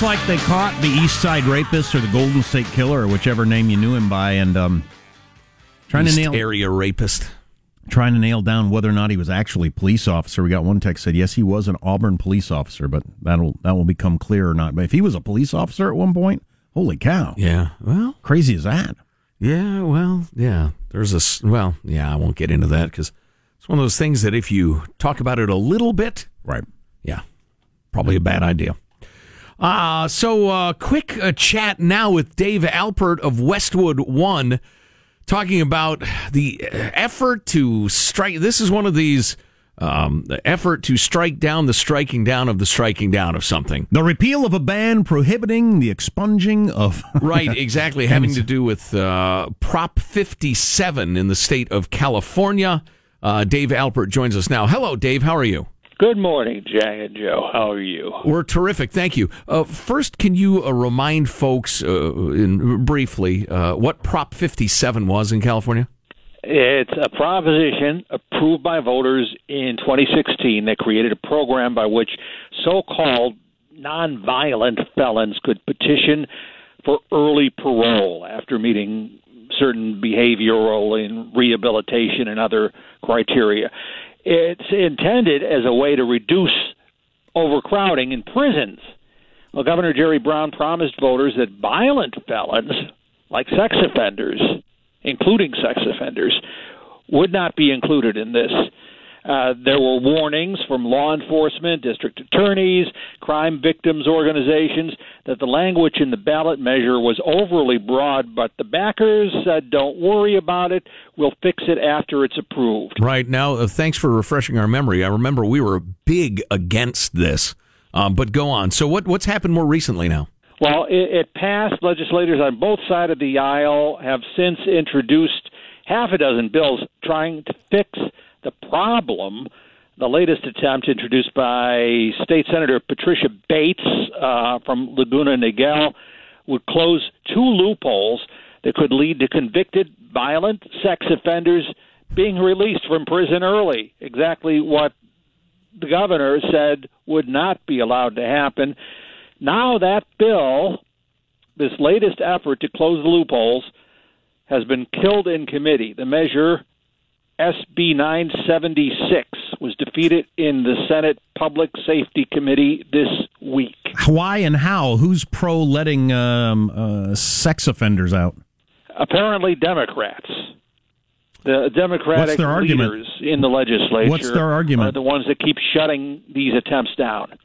looks like they caught the East Side Rapist or the Golden State Killer or whichever name you knew him by, and um, trying East to nail area rapist. trying to nail down whether or not he was actually a police officer. We got one text said yes, he was an Auburn police officer, but that'll that will become clear or not. But if he was a police officer at one point, holy cow, Yeah. Well, crazy as that? yeah. Well, yeah. There's a well. Yeah. I won't get into that because it's one of those things that if you talk about it a little bit, Right. yeah, probably a bad idea. Uh, so uh, quick uh, chat now with Dave Alpert of Westwood One, talking about the effort to strike. This is one of these um, the effort to strike down the striking down of the striking down of something. The repeal of a ban prohibiting the expunging of Right, exactly. having to do with uh, Prop 57 in the state of California. Uh, Dave Alpert joins us now. Hello, Dave. How are you? Good morning, Jay and Joe. How are you? We're terrific. Thank you. Uh, first, can you uh, remind folks uh, in, briefly uh, what Prop 57 was in California? It's a proposition approved by voters in 2016 that created a program by which so called nonviolent felons could petition for early parole after meeting certain behavioral and rehabilitation and other criteria. It's intended as a way to reduce overcrowding in prisons. Well, Governor Jerry Brown promised voters that violent felons, like sex offenders, including sex offenders, would not be included in this. Uh, there were warnings from law enforcement, district attorneys, crime victims organizations that the language in the ballot measure was overly broad, but the backers said, don't worry about it. We'll fix it after it's approved. Right now, uh, thanks for refreshing our memory. I remember we were big against this, um, but go on. So, what what's happened more recently now? Well, it, it passed. Legislators on both sides of the aisle have since introduced half a dozen bills trying to fix the problem. The latest attempt, introduced by State Senator Patricia Bates uh, from Laguna Niguel, would close two loopholes that could lead to convicted violent sex offenders being released from prison early. Exactly what the governor said would not be allowed to happen. Now that bill, this latest effort to close the loopholes, has been killed in committee. The measure SB 976 was defeated in the Senate Public Safety Committee this week. why and how. Who's pro letting um, uh, sex offenders out? Apparently, Democrats. The Democratic What's their argument? leaders in the legislature What's their argument? are the ones that keep shutting these attempts down.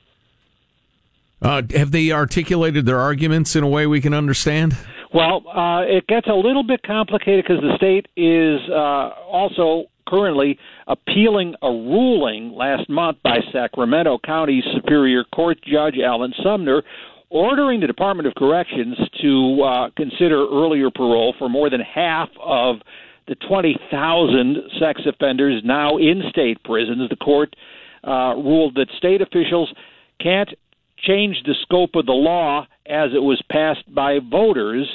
Uh, have they articulated their arguments in a way we can understand? Well, uh, it gets a little bit complicated because the state is uh, also currently appealing a ruling last month by Sacramento County Superior Court Judge Alan Sumner ordering the Department of Corrections to uh, consider earlier parole for more than half of the 20,000 sex offenders now in state prisons. The court uh, ruled that state officials can't change the scope of the law as it was passed by voters.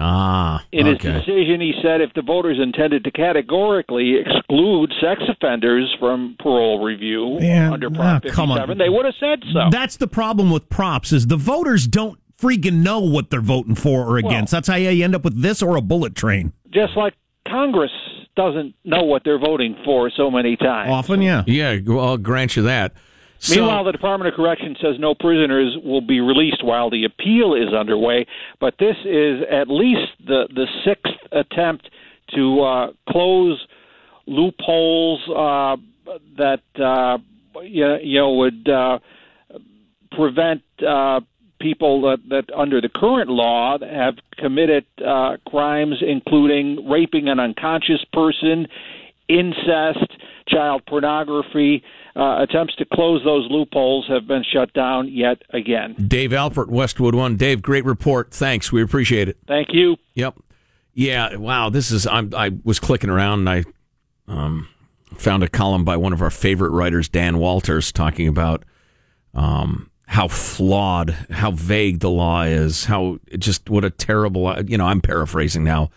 Ah, In his okay. decision, he said if the voters intended to categorically exclude sex offenders from parole review Yeah, under ah, Prop come on. 57, they would have said so. That's the problem with props is the voters don't freaking know what they're voting for or against. That's how you end up with this or a bullet train. Just like Congress doesn't know what they're voting for so many times. Often, yeah. Yeah, well, I'll grant you that. So- Meanwhile, the Department of Correction says no prisoners will be released while the appeal is underway. But this is at least the the sixth attempt to uh, close loopholes uh, that uh, you, know would uh, prevent uh, people that, that under the current law have committed uh, crimes, including raping an unconscious person, incest, child pornography. Uh, attempts to close those loopholes have been shut down yet again. Dave Alpert, Westwood One. Dave, great report. Thanks. We appreciate it. Thank you. Yep. Yeah. Wow. This is. I'm. I was clicking around and I um, found a column by one of our favorite writers, Dan Walters, talking about um, how flawed, how vague the law is, how just what a terrible. You know, I'm paraphrasing now.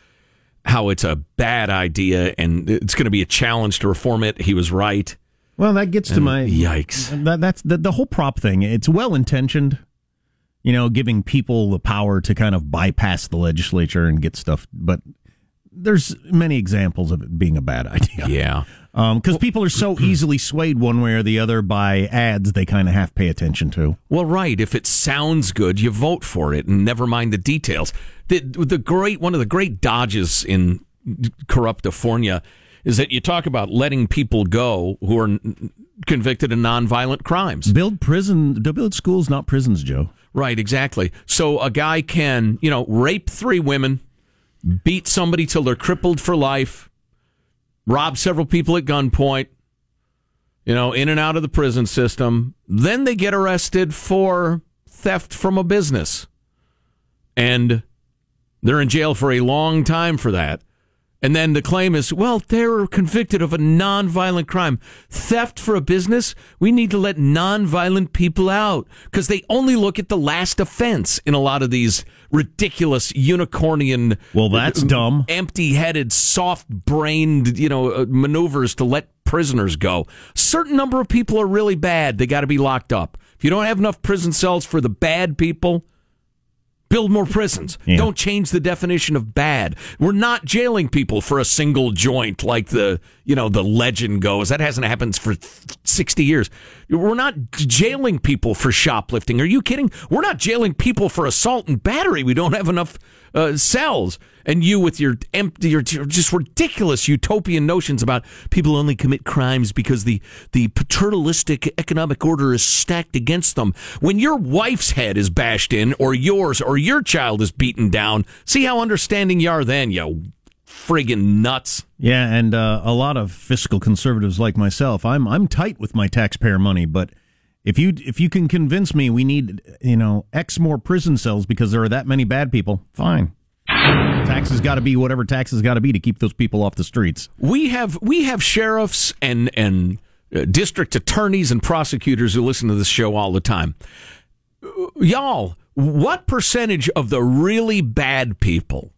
How it's a bad idea and it's going to be a challenge to reform it. He was right. Well, that gets to my yikes. That, that's the, the whole prop thing. It's well intentioned. you know, giving people the power to kind of bypass the legislature and get stuff. But there's many examples of it being a bad idea. Yeah. Because um, people are so easily swayed one way or the other by ads they kind of have to pay attention to. Well, right. If it sounds good, you vote for it, and never mind the details. The the great one of the great dodges in corrupt corruptifornia is that you talk about letting people go who are convicted of nonviolent crimes. Build prison, build schools, not prisons, Joe. Right, exactly. So a guy can, you know, rape three women, beat somebody till they're crippled for life, rob several people at gunpoint, you know, in and out of the prison system. Then they get arrested for theft from a business. And they're in jail for a long time for that. And then the claim is, well, they were convicted of a nonviolent crime. Theft for a business? We need to let nonviolent people out because they only look at the last offense in a lot of these ridiculous unicornian. Well, that's uh, dumb. Empty headed, soft brained, you know, uh, maneuvers to let prisoners go. Certain number of people are really bad. They got to be locked up. If you don't have enough prison cells for the bad people, Build more prisons. Yeah. Don't change the definition of bad. We're not jailing people for a single joint like the, you know, the legend goes. That hasn't happened for 60 years. We're not jailing people for shoplifting. Are you kidding? We're not jailing people for assault and battery. We don't have enough uh, cells and you with your empty, your just ridiculous utopian notions about people only commit crimes because the the paternalistic economic order is stacked against them. When your wife's head is bashed in, or yours, or your child is beaten down, see how understanding you are then, you friggin' nuts. Yeah, and uh, a lot of fiscal conservatives like myself, I'm I'm tight with my taxpayer money, but if you if you can convince me we need you know X more prison cells because there are that many bad people, fine. Taxes got to be whatever taxes got to be to keep those people off the streets. We have we have sheriffs and and uh, district attorneys and prosecutors who listen to this show all the time. Uh, y'all, what percentage of the really bad people,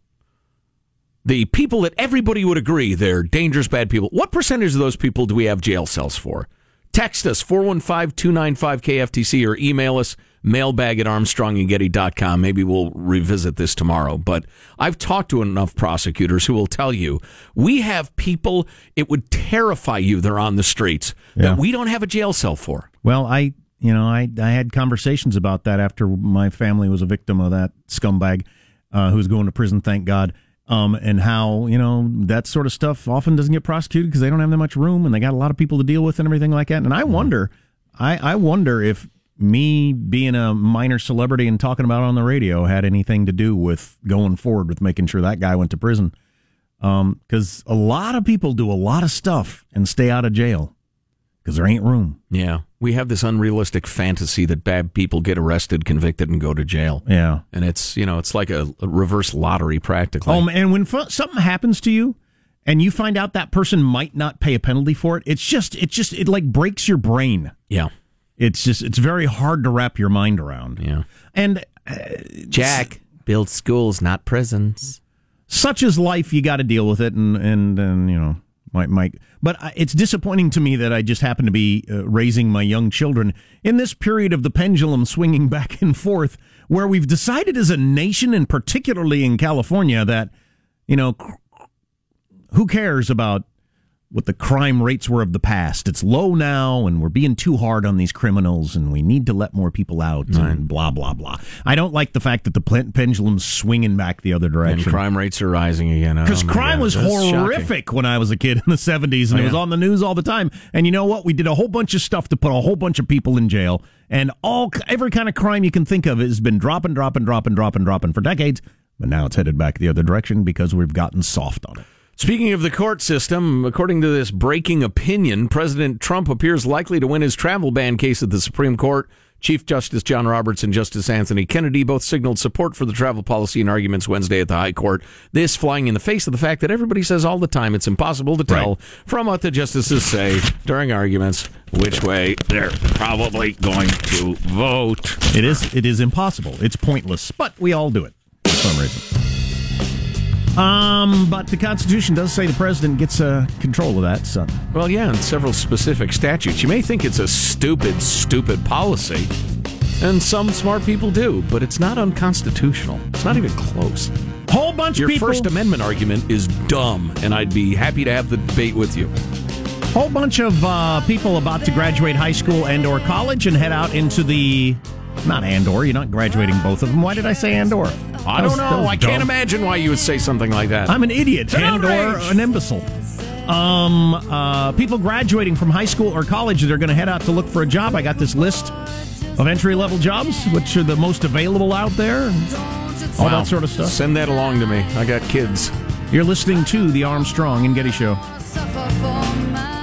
the people that everybody would agree they're dangerous bad people, what percentage of those people do we have jail cells for? Text us 415 295 KFTC or email us mailbag at armstrongandgetty.com. Maybe we'll revisit this tomorrow. But I've talked to enough prosecutors who will tell you we have people, it would terrify you they're on the streets yeah. that we don't have a jail cell for. Well, I. You know, I I had conversations about that after my family was a victim of that scumbag uh, who's going to prison. Thank God um, and how you know that sort of stuff often doesn't get prosecuted because they don't have that much room and they got a lot of people to deal with and everything like that. And I mm-hmm. wonder, I, I wonder if me being a minor celebrity and talking about it on the radio had anything to do with going forward with making sure that guy went to prison. Because um, a lot of people do a lot of stuff and stay out of jail because there ain't room. Yeah. We have this unrealistic fantasy that bad people get arrested, convicted, and go to jail. Yeah. And it's, you know, it's like a, a reverse lottery practically. Oh, and when f- something happens to you, and you find out that person might not pay a penalty for it, it's just, it just, it like breaks your brain. Yeah. It's just it's very hard to wrap your mind around. Yeah. And uh, Jack build schools, not prisons. Such is life. You got to deal with it, and and and you know, might might. But it's disappointing to me that I just happen to be uh, raising my young children in this period of the pendulum swinging back and forth, where we've decided as a nation, and particularly in California, that you know, who cares about what the crime rates were of the past. It's low now, and we're being too hard on these criminals, and we need to let more people out, and blah blah blah. I don't like the fact that the pendulum's swinging back the other direction. And crime rates are rising again. Because oh, crime was horrific when I was a kid in the '70s, and oh, it was yeah. on the news all the time. And you know what? We did a whole bunch of stuff to put a whole bunch of people in jail, and all every kind of crime you can think of has been dropping, dropping, dropping, dropping, dropping for decades. But now it's headed back the other direction because we've gotten soft on it. Speaking of the court system, according to this breaking opinion, President Trump appears likely to win his travel ban case at the Supreme Court. Chief Justice John Roberts and Justice Anthony Kennedy both signaled support for the travel policy in arguments Wednesday at the High Court. This flying in the face of the fact that everybody says all the time it's impossible to tell right. from what the justices say during arguments which way they're probably going to vote. It is it is impossible. It's pointless, but we all do it for some reason. Um, but the Constitution does say the president gets uh, control of that. So, well, yeah, and several specific statutes. You may think it's a stupid, stupid policy, and some smart people do, but it's not unconstitutional. It's not even close. Whole bunch Your of people. First Amendment argument is dumb, and I'd be happy to have the debate with you. whole bunch of uh, people about to graduate high school and or college and head out into the not Andor. You're not graduating both of them. Why did I say Andor? I don't know. I can't imagine why you would say something like that. I'm an idiot. It's Andor, outrage. an imbecile. Um, uh, people graduating from high school or college that are going to head out to look for a job. I got this list of entry level jobs, which are the most available out there, all Wow. that sort of stuff. Send that along to me. I got kids. You're listening to the Armstrong and Getty Show.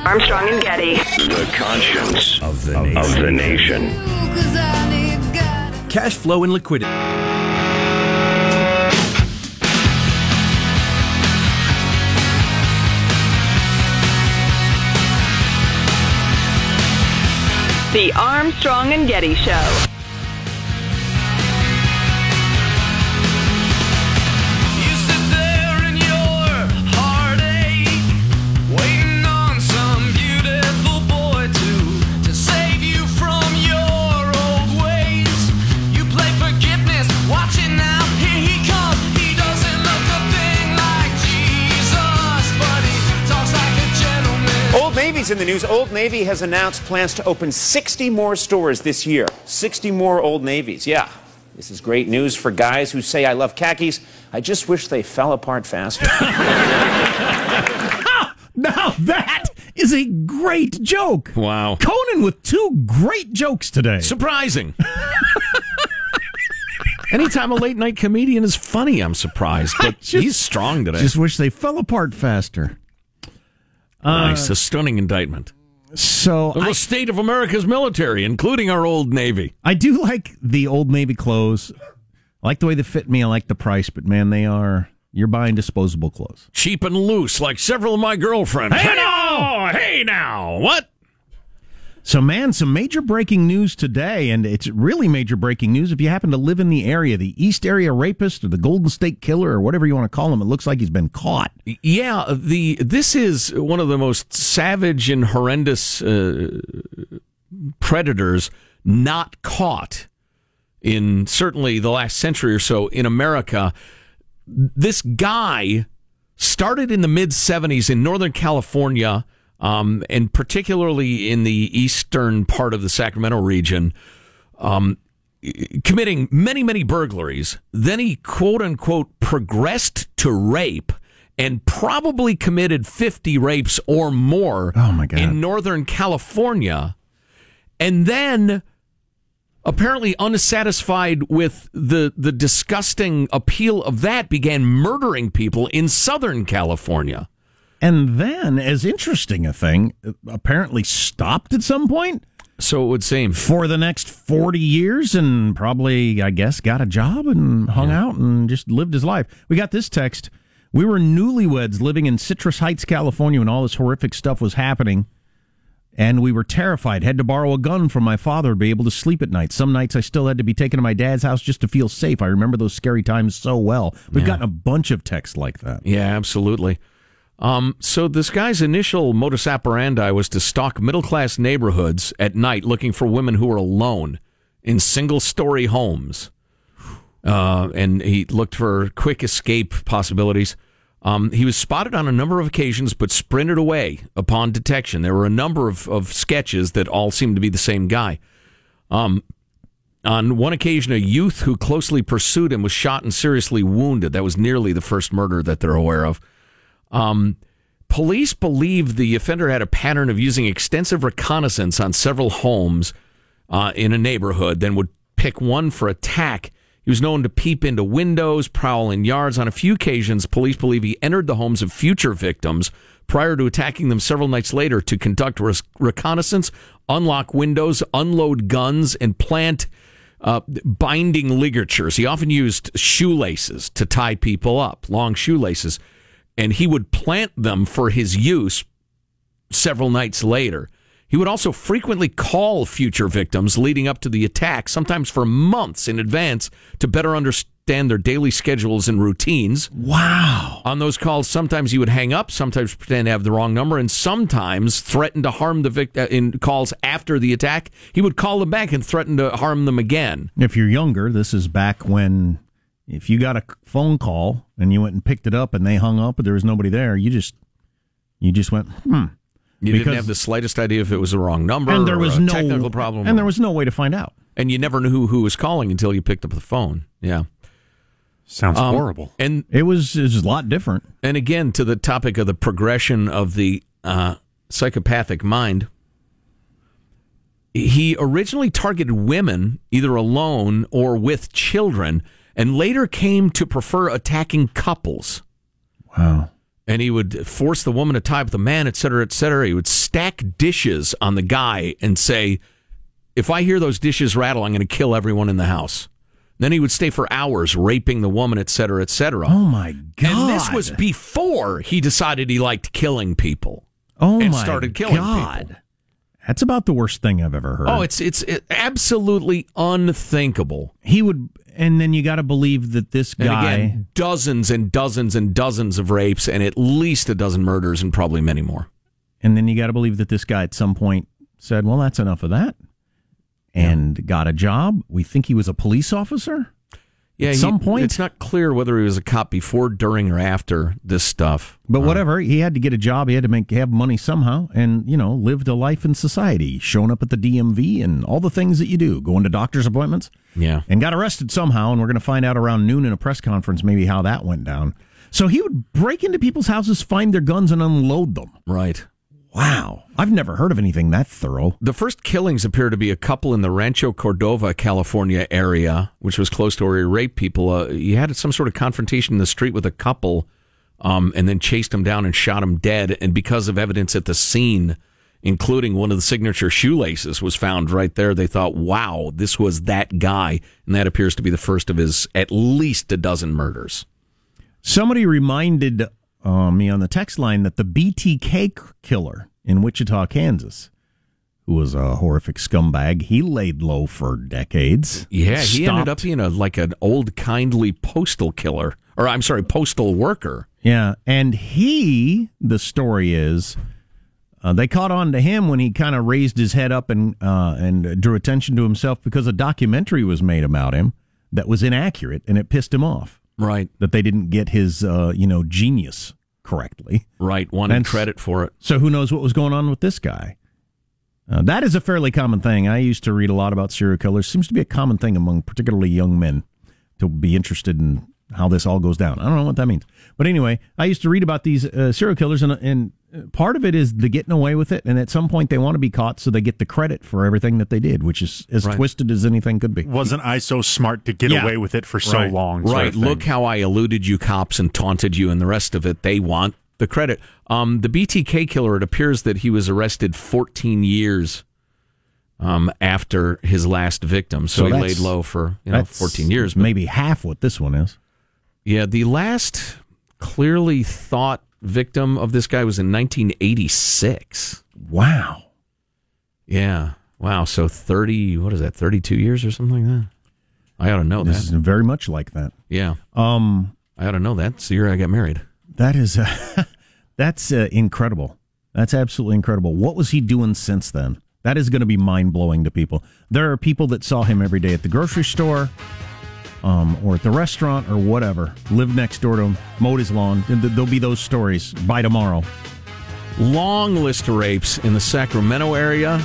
Armstrong and Getty. The conscience of the nation. Of the nation. Cash flow and liquidity. The Armstrong and Getty Show. In the news. Old Navy has announced plans to open 60 more stores this year. 60 more Old Navies. Yeah. This is great news for guys who say, I love khakis. I just wish they fell apart faster. Now that is a great joke. Wow. Conan with two great jokes today. Surprising. Anytime a late night comedian is funny, I'm surprised. But Just- he's strong today. Just wish they fell apart faster. Nice. Uh, A stunning indictment. So Of I, the state of America's military, including our old Navy. I do like the old Navy clothes. I like the way they fit me. I like the price, but man, they are you're buying disposable clothes. Cheap and loose, like several of my girlfriends. Hey, now! Hey now! What? So, man, some major breaking news today, and it's really major breaking news if you happen to live in the area. The East Area Rapist or the Golden State Killer or whatever you want to call him, it looks like he's been caught. Yeah, the this is one of the most savage and horrendous uh, predators not caught in certainly the last century or so in America. This guy started in the mid 70s in Northern California, um, and particularly in the eastern part of the Sacramento region, um, committing many, many burglaries. Then he quote unquote progressed to rape and probably committed 50 rapes or more Oh, my God. in Northern California. And then apparently unsatisfied with the the disgusting appeal of that began murdering people in Southern California. And then, as interesting a thing, apparently stopped at some point So it would seem. for the next 40 years and probably, I guess, got a job and hung out and just lived his life. We got this text. We were newlyweds living in Citrus Heights, California when all this horrific stuff was happening. And we were terrified. Had to borrow a gun from my father to be able to sleep at night. Some nights I still had to be taken to my dad's house just to feel safe. I remember those scary times so well. We've gotten a bunch of texts like that. Yeah, absolutely. Um, so this guy's initial modus operandi was to stalk middle class neighborhoods at night looking for women who were alone in single story homes. Uh, and he looked for quick escape possibilities. Um, he was spotted on a number of occasions, but sprinted away upon detection. There were a number of, of sketches that all seemed to be the same guy. Um, on one occasion, a youth who closely pursued him was shot and seriously wounded. That was nearly the first murder that they're aware of. Um, police believe the offender had a pattern of using extensive reconnaissance on several homes uh, in a neighborhood, then would pick one for attack. He was known to peep into windows, prowl in yards. On a few occasions, police believe he entered the homes of future victims prior to attacking them several nights later to conduct reconnaissance, unlock windows, unload guns, and plant uh, binding ligatures. He often used shoelaces to tie people up, long shoelaces, and he would plant them for his use several nights later. He would also frequently call future victims leading up to the attack, sometimes for months in advance, to better understand their daily schedules and routines. Wow. On those calls, sometimes he would hang up, sometimes pretend to have the wrong number, and sometimes threaten to harm the victim uh, in calls after the attack. He would call them back and threaten to harm them again. If you're younger, this is back when if you got a phone call and you went and picked it up and they hung up but there was nobody there, you just you just went, hmm. You Because- didn't have the slightest idea if it was the wrong number And there or was a no technical problem. And or- there was no way to find out. and you never knew who, who was calling until you picked up the phone. Yeah. Sounds Um, horrible. And It was it was a lot different. and again to the topic of the progression of the uh, psychopathic mind. He originally targeted women either alone or with children, and later came to prefer attacking couples. Wow. And he would force the woman to tie up the man, et cetera, et cetera. He would stack dishes on the guy and say, If I hear those dishes rattle, I'm going to kill everyone in the house. Then he would stay for hours raping the woman, et cetera, et cetera. Oh my god. And this was before he decided he liked killing people. oh and my started killing god. people. That's about the worst thing I've ever heard. Oh, it's it's it, absolutely unthinkable. he would and then you got to believe that this And guy again, dozens and dozens and dozens of rapes and at least a dozen murders and probably many more. And then you got to believe that this guy at some point said, "Well, that's enough of that," and got a job. We think he was a police officer. Yeah, At he- some point- it's not clear whether he was a cop before, during, or after this stuff. But um, whatever, he had to get a job. He had to make have money somehow, and you know, lived a life in society, showing up at the DMV and all the things that you do, going to doctor's appointments, Yeah, and got arrested somehow. And we're going to find out around noon in a press conference maybe how that went down. So he would break into people's houses, find their guns, and unload them. right. Wow, I've never heard of anything that thorough. The first killings appear to be a couple in the Rancho Cordova, California area, which was close to where he raped people. Uh, he had some sort of confrontation in the street with a couple, um, and then chased him down and shot him dead. And because of evidence at the scene, including one of the signature shoelaces, was found right there, they thought, "Wow, this was that guy," and that appears to be the first of his at least a dozen murders. Somebody reminded uh, me on the text line that the BTK killer in Wichita, Kansas, who was a horrific scumbag, he laid low for decades. Yeah, he ended up being a like an old kindly postal killer, or I'm sorry, postal worker. Yeah, and he, the story is, uh, they caught on to him when he kind of raised his head up and uh, and drew attention to himself because a documentary was made about him that was inaccurate, and it pissed him off Right, that they didn't get his uh, you know genius correctly. right. Wanted And- credit for it. So who knows what was going on with this guy? Uh, that is a fairly common thing. I used to read a lot about serial killers. Seems to be a common thing among particularly young men to be interested in how this all goes down. I don't know what that means, but anyway, I used to read about these uh, serial killers, and, and part of it is the getting away with it, and at some point they want to be caught, so they get the credit for everything that they did, which is as Right. twisted as anything could be. Wasn't I so smart to get Yeah. away with it for so Right. long? Right. Look how I eluded you, cops, and taunted you, and the rest of it. They want the credit. Um, the BTK killer. It appears that he was arrested 14 years um, after his last victim, so, So he laid low for you know 14 years. But maybe half what this one is. yeah, the last clearly thought victim of this guy was in 1986. Wow. Yeah. Wow. So 30. What is that? 32 years or something like that. I ought to know This is very much like that. Yeah. Um, I ought to know that. It's the year I got married. That is, uh, that's uh, incredible. That's absolutely incredible. What was he doing since then? That is going to be mind blowing to people. There are people that saw him every day at the grocery store, um, or at the restaurant, or whatever. live next door to him, mowed his lawn. There'll be those stories by tomorrow. long list of rapes in the Sacramento area.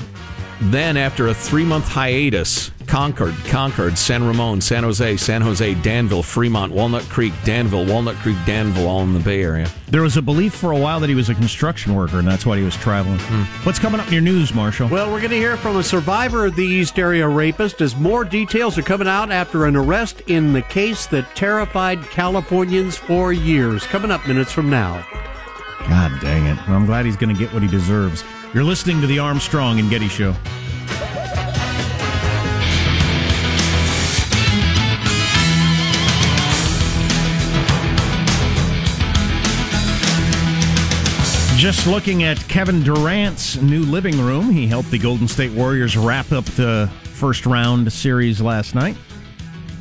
Then, after a three month hiatus, Concord, Concord, San Ramon, San Jose, San Jose, Danville, Fremont, Walnut Creek, Danville, Walnut Creek, Danville, all in the Bay Area. There was a belief for a while that he was a construction worker, and that's why he was traveling. Hmm. What's coming up in your news, Marshall? Well, we're going to hear from a survivor of the East Area rapist as more details are coming out after an arrest in the case that terrified Californians for years. Coming up minutes from now. God dang it. Well, I'm glad he's going to get what he deserves. You're listening to the Armstrong and Getty Show. Just looking at Kevin Durant's new living room, he helped the Golden State Warriors wrap up the first round series last night.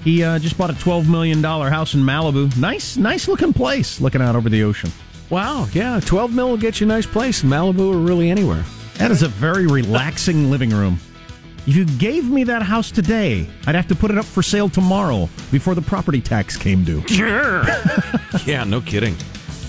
He uh, just bought a $12 million house in Malibu. Nice, nice looking place looking out over the ocean. Wow, yeah, 12 mil will get you a nice place in Malibu or really anywhere. That is a very relaxing living room. If you gave me that house today, I'd have to put it up for sale tomorrow before the property tax came due. Yeah, no kidding.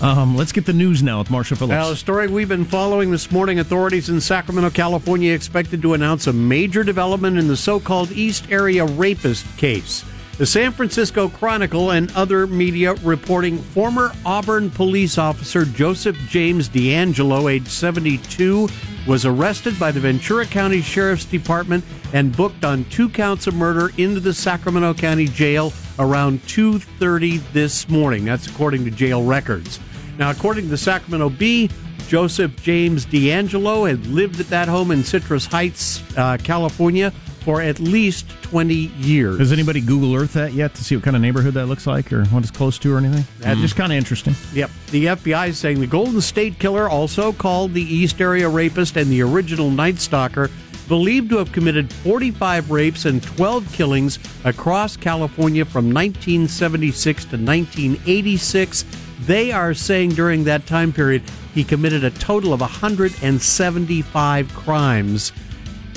Um, let's get the news now with Marshall Phillips. Now, a story we've been following this morning authorities in Sacramento, California expected to announce a major development in the so called East Area Rapist case. The San Francisco Chronicle and other media reporting former Auburn police officer Joseph James DeAngelo, age 72, was arrested by the Ventura County Sheriff's Department and booked on two counts of murder into the Sacramento County Jail around 2:30 this morning. That's according to jail records. Now, according to the Sacramento Bee, Joseph James DeAngelo had lived at that home in Citrus Heights, uh, California, for at least 20 years. Has anybody Google Earth that yet to see what kind of neighborhood that looks like or what it's close to or anything? That's mm. just kind of interesting. Yep. The FBI is saying the Golden State Killer, also called the East Area Rapist and the original Night Stalker, believed to have committed 45 rapes and 12 killings across California from 1976 to 1986. They are saying during that time period he committed a total of 175 crimes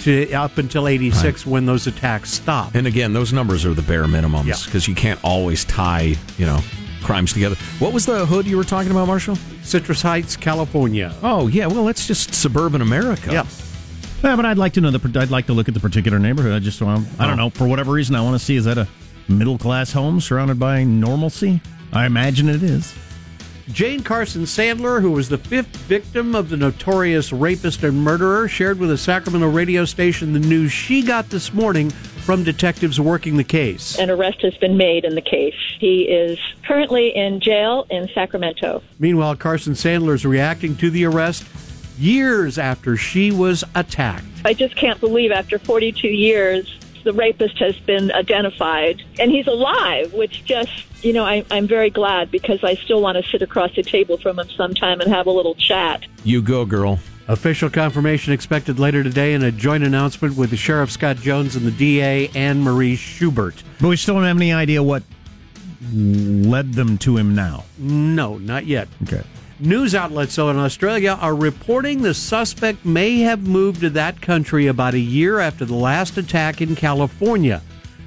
to up until 86 when those attacks stopped. And again, those numbers are the bare minimums Yeah. because you can't always tie, you know, crimes together. What was the hood you were talking about, Marshall? Citrus Heights, California. Oh, yeah, well, that's just suburban America. Yep. Yeah, but I'd like to know the. I'd like to look at the particular neighborhood. I just, want I don't oh. know, for whatever reason, I want to see is that a middle class home surrounded by normalcy? I imagine it is. Jane Carson Sandler, who was the fifth victim of the notorious rapist and murderer, shared with a Sacramento radio station the news she got this morning from detectives working the case. An arrest has been made in the case. He is currently in jail in Sacramento. Meanwhile, Carson Sandler is reacting to the arrest years after she was attacked. I just can't believe after 42 years, the rapist has been identified and he's alive, which just, you know, I, I'm very glad because I still want to sit across the table from him sometime and have a little chat. You go, girl. Official confirmation expected later today in a joint announcement with the Sheriff Scott Jones and the DA Anne Marie Schubert. But we still don't have any idea what led them to him now. No, not yet. Okay. News outlets, though, in Australia are reporting the suspect may have moved to that country about a year after the last attack in California.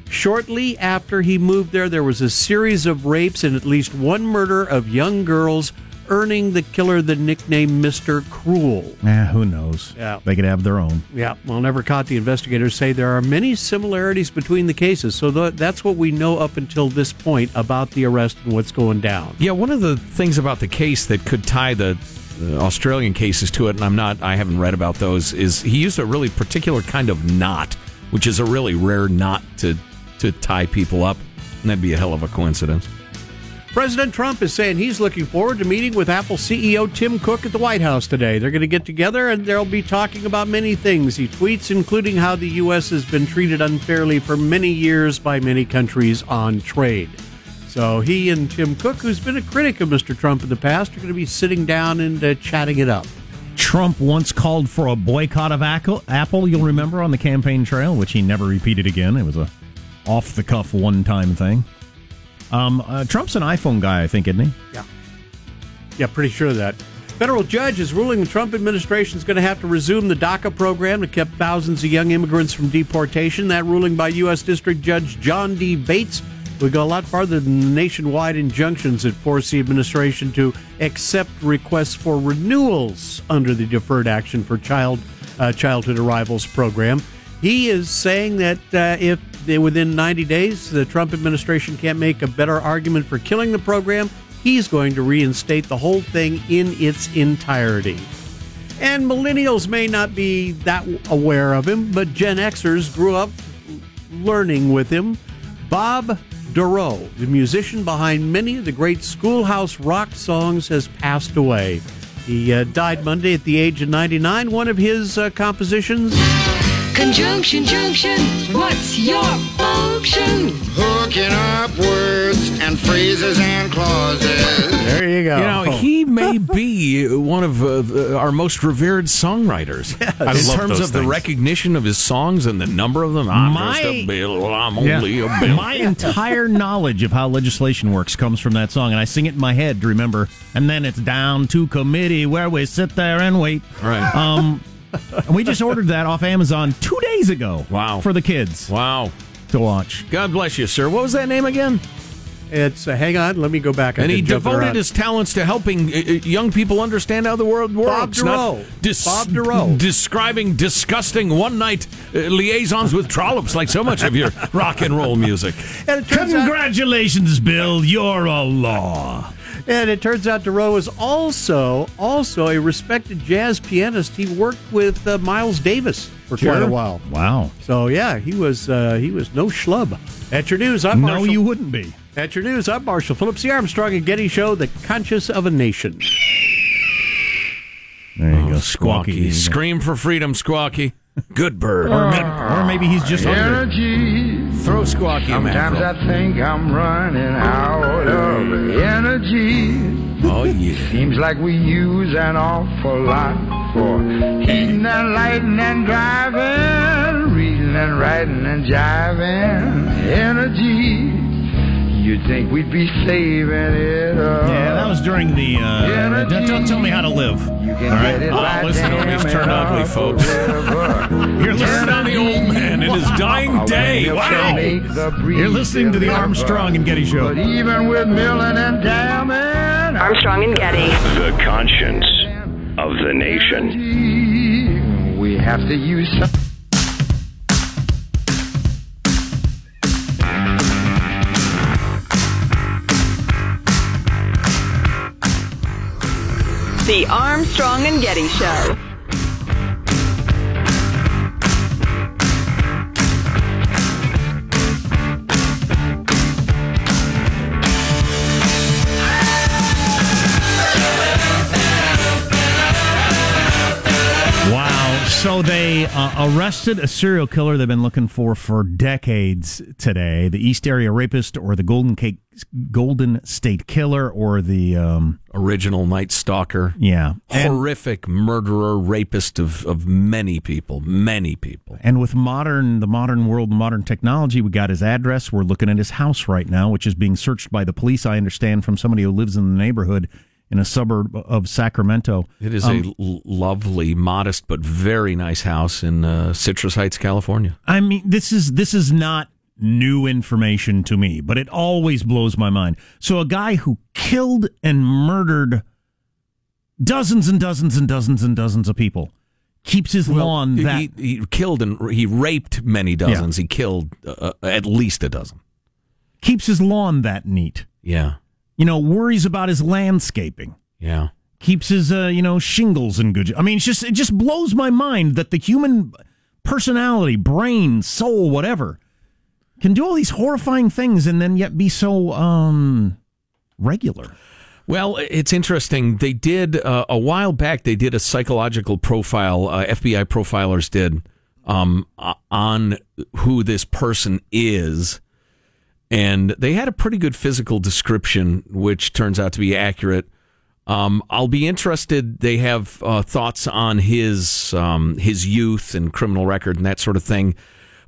Shortly after he moved there, there was a series of rapes and at least one murder of young girls, earning the killer the nickname Mr. Cruel. Eh, who knows? Yeah. They could have their own. Yeah, well, never caught the investigators say there are many similarities between the cases. So th- that's what we know up until this point about the arrest and what's going down. Yeah, one of the things about the case that could tie the uh, Australian cases to it, and I'm not, I haven't read about those, is he used a really particular kind of knot, which is a really rare knot to to tie people up, and that'd be a hell of a coincidence. President Trump is saying he's looking forward to meeting with Apple CEO Tim Cook at the White House today. They're going to get together and they'll be talking about many things. He tweets, including how the U.S. has been treated unfairly for many years by many countries on trade. So he and Tim Cook, who's been a critic of Mr. Trump in the past, are going to be sitting down and uh, chatting it up. Trump once called for a boycott of Apple, you'll remember, on the campaign trail, which he never repeated again. It was a off the cuff one time thing. Um, uh, Trump's an iPhone guy, I think, isn't he? Yeah. Yeah, pretty sure of that. Federal judge is ruling the Trump administration is going to have to resume the DACA program that kept thousands of young immigrants from deportation. That ruling by U.S. District Judge John D. Bates would go a lot farther than the nationwide injunctions that force the administration to accept requests for renewals under the Deferred Action for Child uh, Childhood Arrivals program. He is saying that uh, if they, within 90 days the Trump administration can't make a better argument for killing the program, he's going to reinstate the whole thing in its entirety. And millennials may not be that aware of him, but Gen Xers grew up learning with him. Bob Dorough, the musician behind many of the great schoolhouse rock songs, has passed away. He uh, died Monday at the age of 99. One of his uh, compositions, Conjunction, junction, what's your function? Hooking up words and phrases and clauses. There you go. You know, he may be one of uh, the, our most revered songwriters I in love terms those of the recognition of his songs and the number of them. I'm My- just a bill. I'm Yeah. only a bill. My entire knowledge of how legislation works comes from that song, and I sing it in my head to remember. And then it's down to committee where we sit there and wait. Right. Um, and we just ordered that off Amazon two days ago. Wow. For the kids wow. to watch. God bless you, sir. What was that name again? It's uh, hang on, let me go back. And he I've been jumping devoted around. his talents to helping uh, uh, young people understand how the world works. Bob not Dorough. Bob Dorough. Describing disgusting one night uh, liaisons with trollops like so much of your rock and roll music. And it turns out, Congratulations, Bill. You're a law. And it turns out Dorough is also also a respected jazz pianist. He worked with uh, Miles Davis for quite Sure. a while. Wow. So yeah, he was uh, he was no schlub. At your news, I'm Marshall. No, Marshall. you wouldn't be. At your news, I'm Marshall Phillips, the Armstrong and Getty Show, the conscious of a nation. There you go. Squawky. Squawky. Scream for freedom, Squawky. Good bird. Or, maybe, or maybe he's just hungry. Throw Squawky Sometimes mackerel. I think I'm running out of energy. Oh, yeah. Seems like we use an awful lot for heating and lighting and driving, reading and writing and jiving. Energy. You'd think we'd be saving it up. Yeah, that was during the. Uh, don't, don't tell me how to live. You can All right. get it by listen to me, turned ugly, folks. You're listening on the old man in his dying day. Wow. can make the breeze You're listening to the. Armstrong and Getty Show. But even with milling and damming, Armstrong and Getty. The conscience of the nation. we have to use some. The Armstrong and Getty Show. So they uh, arrested a serial killer they've been looking for for decades today. The East Area Rapist or the Golden Cake, Golden State Killer or the. Um, Original Night Stalker. yeah. And, Horrific murderer, rapist of, of many people. Many people. and with modern, the modern world, modern technology, we got his address. We're looking at his house right now, which is being searched by the police, I understand, from somebody who lives in the neighborhood in a suburb of Sacramento. It is Um, a l- lovely, modest, but very nice house in uh, Citrus Heights, California. I mean, this is this is not new information to me, but it always blows my mind. So a guy who killed and murdered dozens and dozens and dozens and dozens of people keeps his lawn he, that he, he killed and he raped many dozens. He killed uh, at least a dozen. keeps his lawn that neat. Yeah, You know, worries about his landscaping. yeah. Keeps his uh, you know shingles in good. I mean, it's just it just blows my mind that the human personality, brain, soul, whatever, can do all these horrifying things and then yet be so um regular. Well, it's interesting. They did uh, a while back. They did a psychological profile. Uh, FBI profilers did um, on who this person is, and they had a pretty good physical description, which turns out to be accurate. Um, I'll be interested. They have uh, thoughts on his um, his youth and criminal record and that sort of thing,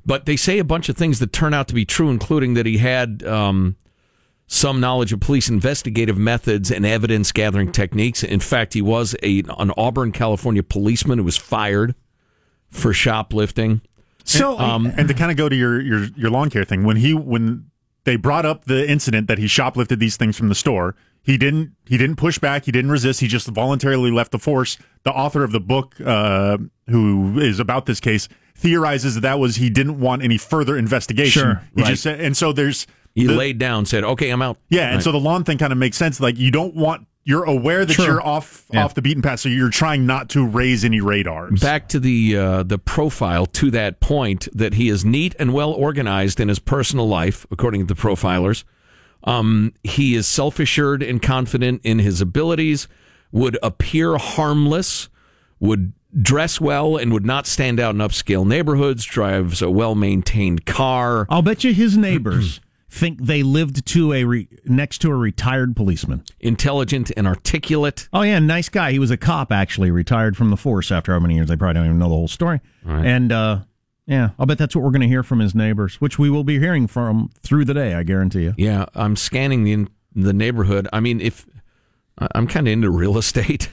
but they say a bunch of things that turn out to be true, including that he had. Um, some knowledge of police investigative methods and evidence gathering techniques. In fact, he was a an Auburn, California policeman who was fired for shoplifting. So Um, and to kind of go to your, your your lawn care thing, when he when they brought up the incident that he shoplifted these things from the store, he didn't he didn't push back, he didn't resist, he just voluntarily left the force. The author of the book, uh, who is about this case, theorizes that that was he didn't want any further investigation. Sure, he right. just said, and so there's He the- laid down, said, "Okay, I'm out." yeah, and so the lawn thing kind of makes sense. Like you don't want you're aware that Sure. you're off Yeah. off the beaten path, so you're trying not to raise any radars. Back to the uh, the profile to that point that he is neat and well organized in his personal life, according to the profilers. Um, he is self assured and confident in his abilities. Would appear harmless. Would dress well and would not stand out in upscale neighborhoods, drives a well maintained car. I'll bet you his neighbors think they lived to a re- next to a retired policeman. Intelligent and articulate. Oh yeah, nice guy. He was a cop actually, retired from the force after how many years? They probably don't even know the whole story. Right. And uh, yeah, I'll bet that's what we're going to hear from his neighbors, which we will be hearing from through the day. I guarantee you. Yeah, I'm scanning the the neighborhood. I mean, if I- I'm kind of into real estate,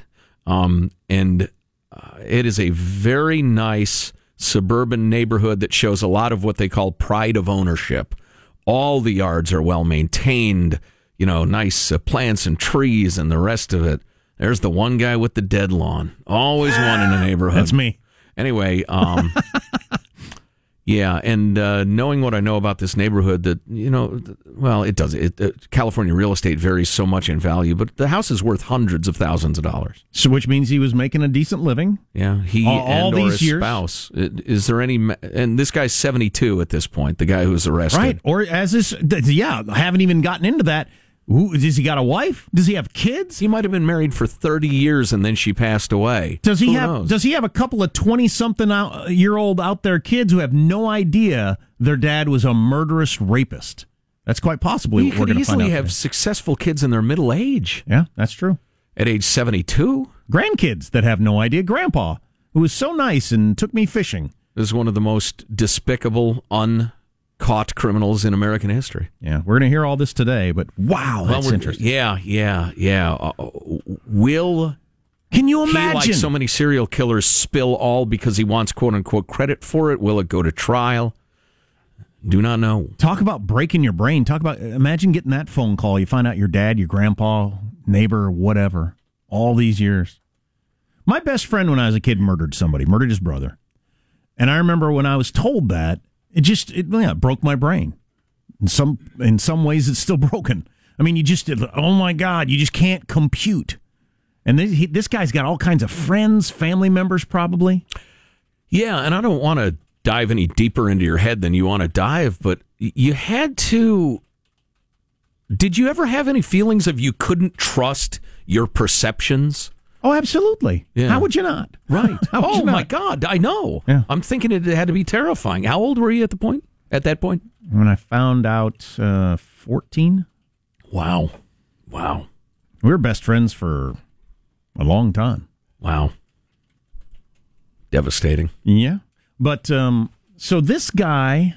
um, and uh, it is a very nice suburban neighborhood that shows a lot of what they call pride of ownership. All the yards are well maintained. You know, nice uh, plants and trees and the rest of it. There's the one guy with the dead lawn. Always one in a neighborhood. That's me. Anyway, um, yeah, and uh, knowing what I know about this neighborhood, that you know, well, it does. It, uh, California real estate varies so much in value, but the house is worth hundreds of thousands of dollars. So, which means he was making a decent living. Yeah, he All- all and or these his years? spouse. Is there any? And this guy's seventy two at this point. The guy who was arrested. Right. Or as this, yeah, I haven't even gotten into that. Who, does he got a wife? Does he have kids? He might have been married for thirty years and then she passed away. Does he Who have knows? does he have a couple of 20 something year old out there kids who have no idea their dad was a murderous rapist? That's quite possibly he what we're could going to find easily out. have today. successful kids in their middle age. Yeah, that's true. At age seventy two. Grandkids that have no idea. Grandpa, who was so nice and took me fishing. is one of the most despicable, uncaught criminals in American history. Yeah, we're going to hear all this today, but wow, that's we're- interesting. Yeah, yeah, yeah. Uh, will Can you he, imagine? like so many serial killers, spill all because he wants "quote unquote" credit for it? Will it go to trial? Do not know. Talk about breaking your brain. Talk about imagine getting that phone call. You find out your dad, your grandpa, neighbor, whatever, all these years. My best friend when I was a kid murdered somebody, murdered his brother. And I remember when I was told that, it just it, yeah, broke my brain. In some in some ways it's still broken. I mean, you just oh my god, you just can't compute. And this, he, this guy's got all kinds of friends, family members probably. Yeah, and I don't want to dive any deeper into your head than you want to dive, but you had to. Did you ever have any feelings of you couldn't trust your perceptions? Oh, absolutely. Yeah. How would you not? Right. Oh you my? God, I know. Yeah. I'm thinking it had to be terrifying. How old were you at the point? At that point? When I found out uh, 14, Wow. Wow. we were best friends for a long time. Wow. Devastating. Yeah. But um, so this guy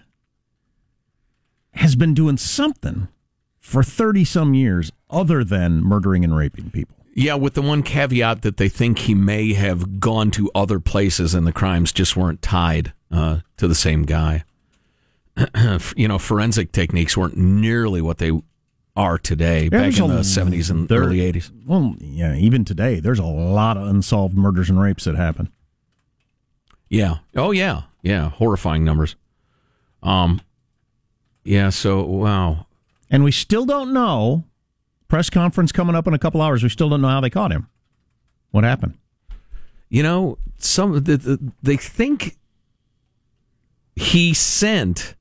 has been doing something for 30 some years other than murdering and raping people. Yeah, with the one caveat that they think he may have gone to other places and the crimes just weren't tied uh, to the same guy. you know, forensic techniques weren't nearly what they are today back in the 70s and there- early 80s. Well, yeah, even today, there's a lot of unsolved murders and rapes that happen. Yeah. Oh yeah. Yeah. Horrifying numbers. Um. Yeah. So wow. And we still don't know. Press conference coming up in a couple hours. We still don't know how they caught him. What happened? You know, some the, the, they think he sent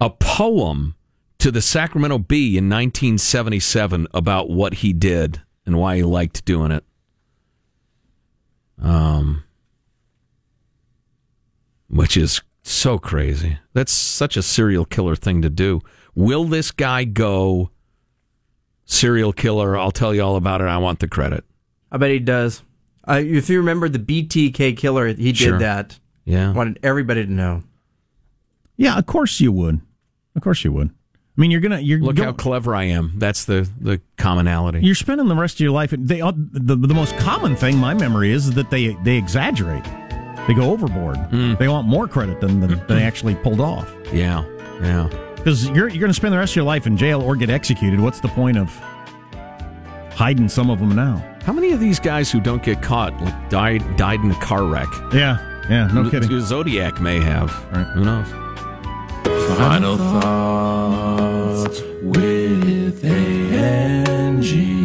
a poem to the Sacramento Bee in 1977 about what he did and why he liked doing it. Um, which is so crazy. That's such a serial killer thing to do. Will this guy go serial killer? I'll tell you all about it. I want the credit. I bet he does. Uh, if you remember the BTK killer, he did Sure. that. Yeah. Wanted everybody to know. Yeah, of course you would. Of course you would. I mean, you're gonna you're Look go- how clever I am. That's the the commonality. You're spending the rest of your life. They all- the the most common thing my memory is, is that they they exaggerate. They go overboard. Hmm. They want more credit than, than they actually pulled off. Yeah, yeah. Because you're you're going to spend the rest of your life in jail or get executed. What's the point of hiding some of them now? How many of these guys who don't get caught like died died in a car wreck? Yeah, yeah, no kidding. the Zodiac may have. Who knows? Final thoughts with Angie.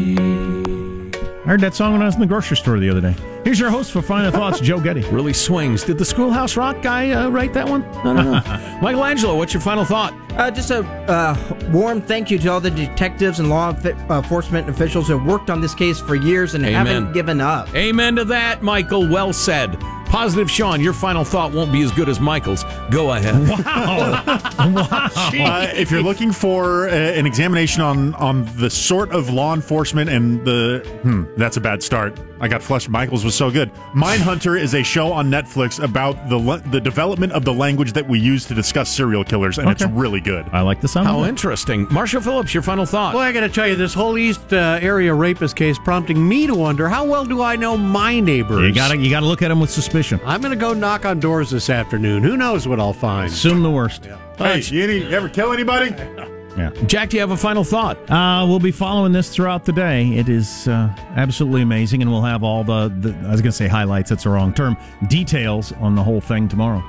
I heard that song when I was in the grocery store the other day. Here's your host for Final Thoughts, Joe Getty. Really swings. Did the Schoolhouse Rock guy uh, write that one? I don't know. Michael Angelo, what's your final thought? Uh, just a uh, warm thank you to all the detectives and law uh, enforcement officials who have worked on this case for years and Amen. haven't given up. Amen to that, Michael. Well said. Positive Sean, your final thought won't be as good as Michael's. Go ahead. Uh, if you're looking for uh, an examination on on the sort of law enforcement and the hmm, that's a bad start. I got flushed. Michael's was so good. Mindhunter is a show on Netflix about the le- the development of the language that we use to discuss serial killers, and it's really good. I like the sound. How of it. interesting. Marshall Phillips, your final thought. Well, I got to tell you, this whole East uh, area rapist case prompting me to wonder how well do I know my neighbors? You gotta you gotta look at them with suspicion. I'm going to go knock on doors this afternoon. Who knows what I'll find? Assume the worst. Hey, you, any, you ever kill anybody? Yeah. Jack, do you have a final thought? Uh, we'll be following this throughout the day. It is uh, absolutely amazing, and we'll have all the, the I was going to say highlights. That's the wrong term. Details on the whole thing tomorrow.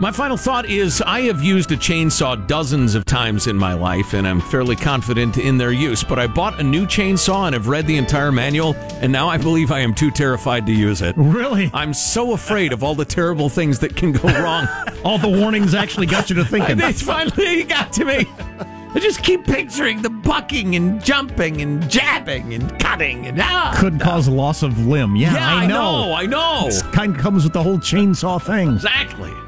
My final thought is I have used a chainsaw dozens of times in my life, and I'm fairly confident in their use. But I bought a new chainsaw and have read the entire manual, and now I believe I am too terrified to use it. Really? I'm so afraid of all the terrible things that can go wrong. All the warnings actually got you to thinking. It finally got to me. I just keep picturing the bucking and jumping and jabbing and cutting and ah. Could cause loss of limb. Yeah, Yeah, I I know. know, I know. This kind of comes with the whole chainsaw thing. Exactly.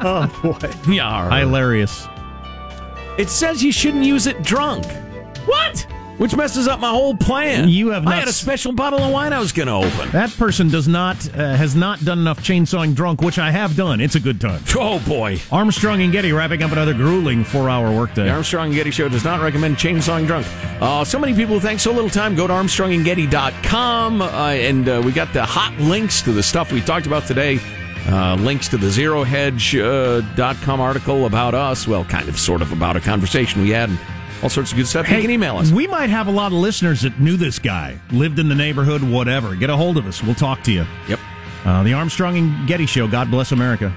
Oh, boy. Yeah. Hilarious. It says you shouldn't use it drunk. What? Which messes up my whole plan. You have I had a special bottle of wine I was going to open. That person does not uh, has not done enough chainsawing drunk, which I have done. It's a good time. Oh boy. Armstrong and Getty wrapping up another grueling four-hour workday. The Armstrong and Getty Show does not recommend chainsawing drunk. Uh, so many people thank so little time. Go to armstrongandgetty.com, uh, and uh, we got the hot links to the stuff we talked about today. Uh, links to the zerohedge.com article about us. Well, kind of, sort of about a conversation we had. And All sorts of good stuff. you can email us. We might have a lot of listeners that knew this guy, lived in the neighborhood, whatever. Get a hold of us. We'll talk to you. Yep. Uh, the Armstrong and Getty Show. God bless America.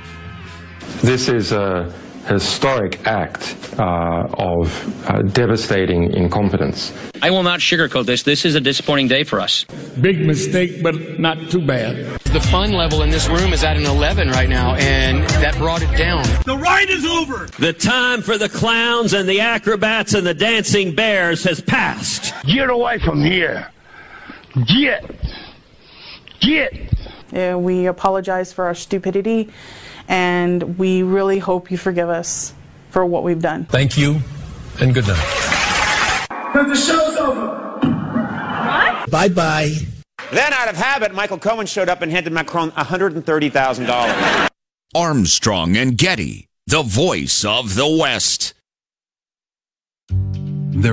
This is a historic act uh, of uh, devastating incompetence. I will not sugarcoat this. This is a disappointing day for us. Big mistake, but not too bad. The fun level in this room is at an 11 right now, and that brought it down. The ride is over. The time for the clowns and the acrobats and the dancing bears has passed. Get away from here. Get. Get. Uh, we apologize for our stupidity, and we really hope you forgive us for what we've done. Thank you, and good night. Because the show's over. What? Bye bye. Then, out of habit, Michael Cohen showed up and handed Macron $130,000. Armstrong and Getty, the voice of the West.